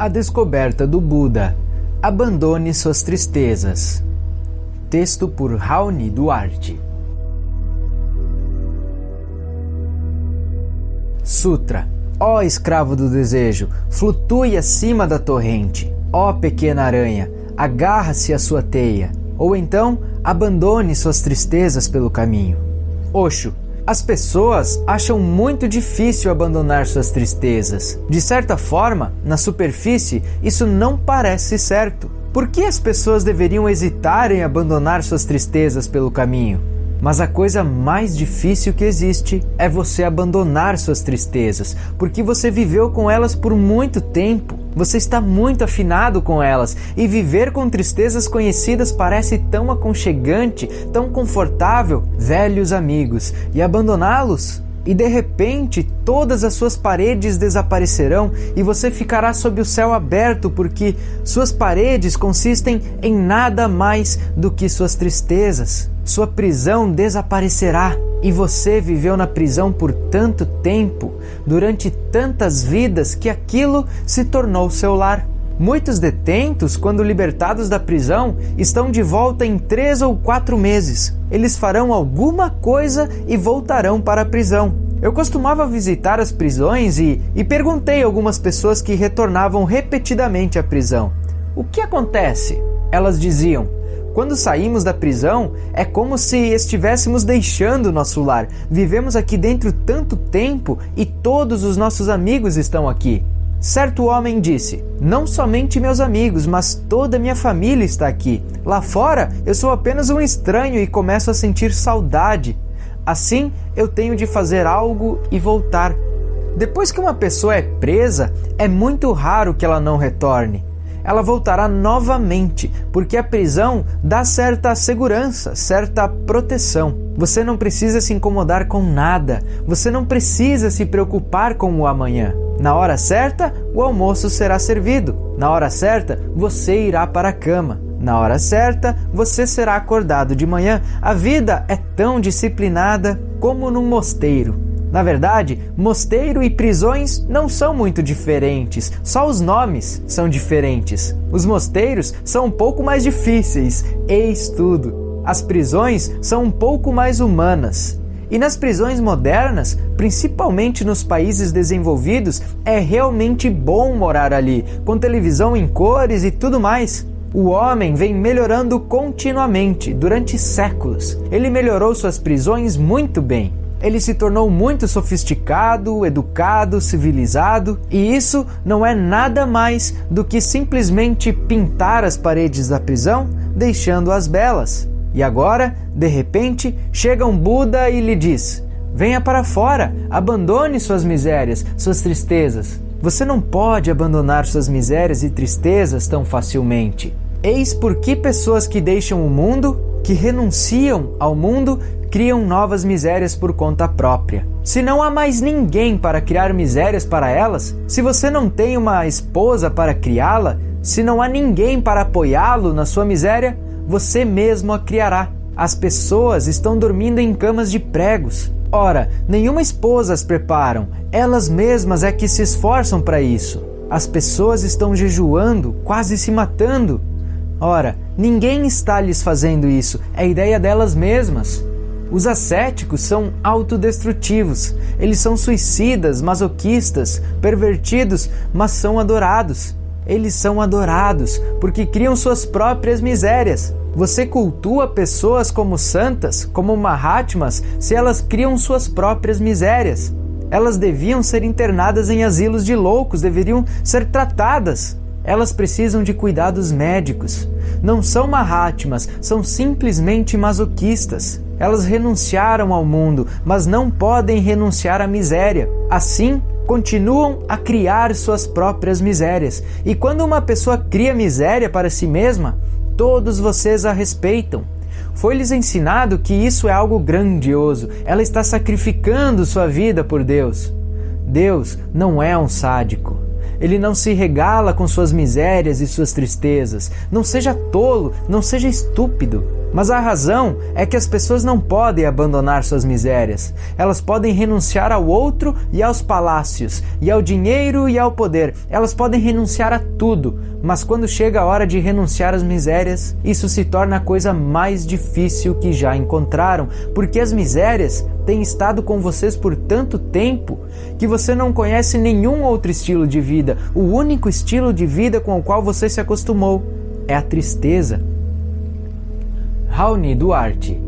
A descoberta do Buda. Abandone suas tristezas. Texto por Raoni Duarte. Sutra. Ó escravo do desejo, flutue acima da torrente. Ó pequena aranha, agarra-se à sua teia. Ou então, abandone suas tristezas pelo caminho. Oxo. As pessoas acham muito difícil abandonar suas tristezas. De certa forma, na superfície, isso não parece certo. Por que as pessoas deveriam hesitar em abandonar suas tristezas pelo caminho? Mas a coisa mais difícil que existe é você abandonar suas tristezas, porque você viveu com elas por muito tempo. Você está muito afinado com elas e viver com tristezas conhecidas parece tão aconchegante, tão confortável, velhos amigos, e abandoná-los e de repente todas as suas paredes desaparecerão e você ficará sob o céu aberto, porque suas paredes consistem em nada mais do que suas tristezas. Sua prisão desaparecerá e você viveu na prisão por tanto tempo, durante tantas vidas, que aquilo se tornou seu lar. Muitos detentos, quando libertados da prisão, estão de volta em três ou quatro meses. Eles farão alguma coisa e voltarão para a prisão. Eu costumava visitar as prisões e, e perguntei a algumas pessoas que retornavam repetidamente à prisão: O que acontece? Elas diziam: quando saímos da prisão, é como se estivéssemos deixando nosso lar. Vivemos aqui dentro tanto tempo e todos os nossos amigos estão aqui. Certo homem disse: Não somente meus amigos, mas toda minha família está aqui. Lá fora, eu sou apenas um estranho e começo a sentir saudade. Assim, eu tenho de fazer algo e voltar. Depois que uma pessoa é presa, é muito raro que ela não retorne ela voltará novamente, porque a prisão dá certa segurança, certa proteção. Você não precisa se incomodar com nada, você não precisa se preocupar com o amanhã. Na hora certa, o almoço será servido. Na hora certa, você irá para a cama. Na hora certa, você será acordado de manhã. A vida é tão disciplinada como num mosteiro. Na verdade, mosteiro e prisões não são muito diferentes, só os nomes são diferentes. Os mosteiros são um pouco mais difíceis, eis tudo. As prisões são um pouco mais humanas. E nas prisões modernas, principalmente nos países desenvolvidos, é realmente bom morar ali, com televisão em cores e tudo mais. O homem vem melhorando continuamente durante séculos. Ele melhorou suas prisões muito bem ele se tornou muito sofisticado, educado, civilizado, e isso não é nada mais do que simplesmente pintar as paredes da prisão, deixando-as belas. E agora, de repente, chega um Buda e lhe diz: Venha para fora, abandone suas misérias, suas tristezas. Você não pode abandonar suas misérias e tristezas tão facilmente. Eis por que pessoas que deixam o mundo, que renunciam ao mundo, criam novas misérias por conta própria. Se não há mais ninguém para criar misérias para elas, se você não tem uma esposa para criá-la, se não há ninguém para apoiá-lo na sua miséria, você mesmo a criará. As pessoas estão dormindo em camas de pregos. Ora, nenhuma esposa as preparam, elas mesmas é que se esforçam para isso. As pessoas estão jejuando, quase se matando. Ora, ninguém está lhes fazendo isso, é ideia delas mesmas. Os ascéticos são autodestrutivos, eles são suicidas, masoquistas, pervertidos, mas são adorados. Eles são adorados porque criam suas próprias misérias. Você cultua pessoas como santas, como Mahatmas, se elas criam suas próprias misérias. Elas deviam ser internadas em asilos de loucos, deveriam ser tratadas. Elas precisam de cuidados médicos. Não são Mahatmas, são simplesmente masoquistas. Elas renunciaram ao mundo, mas não podem renunciar à miséria. Assim, continuam a criar suas próprias misérias. E quando uma pessoa cria miséria para si mesma, todos vocês a respeitam. Foi-lhes ensinado que isso é algo grandioso. Ela está sacrificando sua vida por Deus. Deus não é um sádico. Ele não se regala com suas misérias e suas tristezas. Não seja tolo, não seja estúpido. Mas a razão é que as pessoas não podem abandonar suas misérias. Elas podem renunciar ao outro e aos palácios, e ao dinheiro e ao poder. Elas podem renunciar a tudo, mas quando chega a hora de renunciar às misérias, isso se torna a coisa mais difícil que já encontraram, porque as misérias têm estado com vocês por tanto tempo que você não conhece nenhum outro estilo de vida. O único estilo de vida com o qual você se acostumou é a tristeza. Raoni Duarte.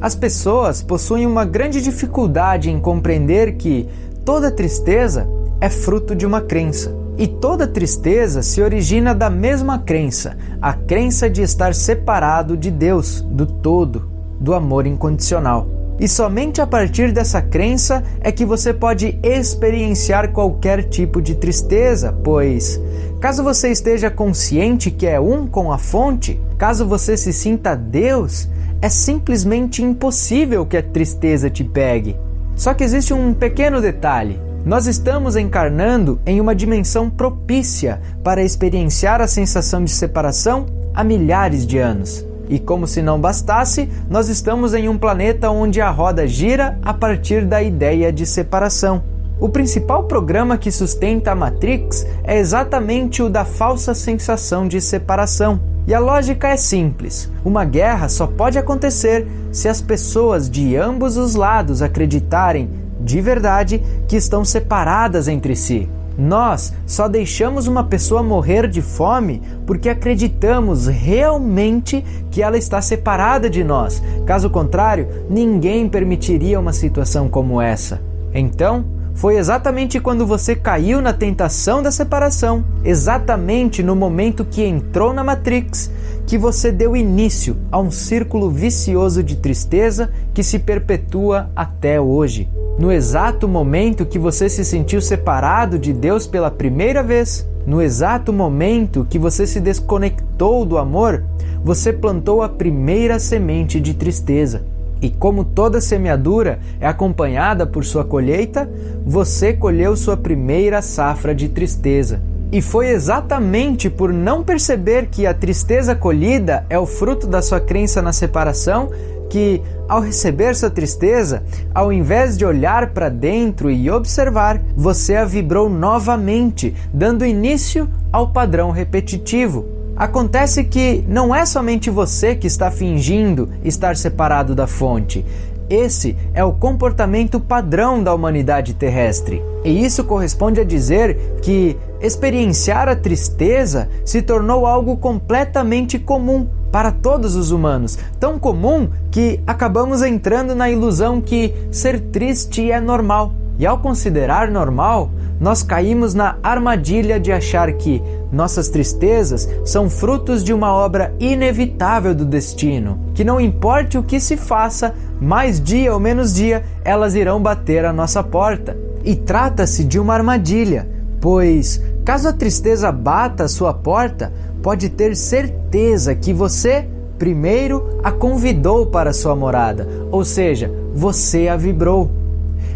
As pessoas possuem uma grande dificuldade em compreender que toda tristeza é fruto de uma crença. E toda tristeza se origina da mesma crença, a crença de estar separado de Deus, do todo, do amor incondicional. E somente a partir dessa crença é que você pode experienciar qualquer tipo de tristeza, pois, caso você esteja consciente que é um com a fonte, caso você se sinta Deus, é simplesmente impossível que a tristeza te pegue. Só que existe um pequeno detalhe. Nós estamos encarnando em uma dimensão propícia para experienciar a sensação de separação há milhares de anos. E como se não bastasse, nós estamos em um planeta onde a roda gira a partir da ideia de separação. O principal programa que sustenta a Matrix é exatamente o da falsa sensação de separação. E a lógica é simples: uma guerra só pode acontecer se as pessoas de ambos os lados acreditarem de verdade que estão separadas entre si. Nós só deixamos uma pessoa morrer de fome porque acreditamos realmente que ela está separada de nós. Caso contrário, ninguém permitiria uma situação como essa. Então, foi exatamente quando você caiu na tentação da separação, exatamente no momento que entrou na Matrix, que você deu início a um círculo vicioso de tristeza que se perpetua até hoje. No exato momento que você se sentiu separado de Deus pela primeira vez, no exato momento que você se desconectou do amor, você plantou a primeira semente de tristeza. E como toda semeadura é acompanhada por sua colheita, você colheu sua primeira safra de tristeza. E foi exatamente por não perceber que a tristeza colhida é o fruto da sua crença na separação que, ao receber sua tristeza, ao invés de olhar para dentro e observar, você a vibrou novamente, dando início ao padrão repetitivo. Acontece que não é somente você que está fingindo estar separado da fonte. Esse é o comportamento padrão da humanidade terrestre. E isso corresponde a dizer que experienciar a tristeza se tornou algo completamente comum para todos os humanos, tão comum que acabamos entrando na ilusão que ser triste é normal. E ao considerar normal, nós caímos na armadilha de achar que nossas tristezas são frutos de uma obra inevitável do destino, que não importe o que se faça, mais dia ou menos dia, elas irão bater à nossa porta. E trata-se de uma armadilha, pois caso a tristeza bata à sua porta, pode ter certeza que você primeiro a convidou para sua morada, ou seja, você a vibrou.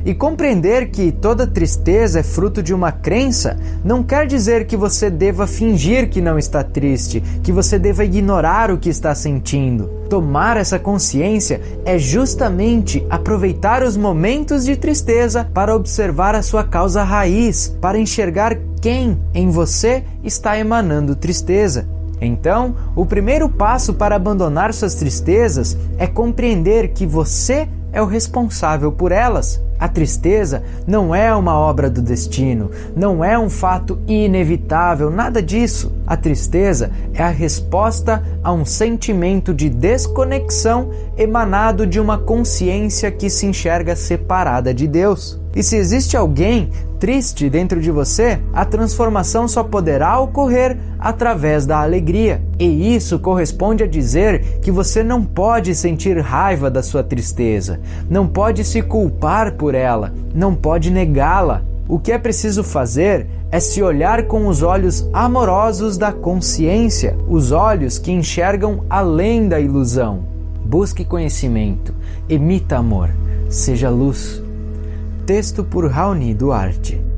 E compreender que toda tristeza é fruto de uma crença não quer dizer que você deva fingir que não está triste, que você deva ignorar o que está sentindo. Tomar essa consciência é justamente aproveitar os momentos de tristeza para observar a sua causa raiz, para enxergar quem em você está emanando tristeza. Então, o primeiro passo para abandonar suas tristezas é compreender que você é o responsável por elas. A tristeza não é uma obra do destino, não é um fato inevitável, nada disso. A tristeza é a resposta a um sentimento de desconexão emanado de uma consciência que se enxerga separada de Deus. E se existe alguém triste dentro de você, a transformação só poderá ocorrer através da alegria. E isso corresponde a dizer que você não pode sentir raiva da sua tristeza, não pode se culpar por ela, não pode negá-la. O que é preciso fazer é se olhar com os olhos amorosos da consciência, os olhos que enxergam além da ilusão. Busque conhecimento, emita amor, seja luz. Texto por Raoni Duarte.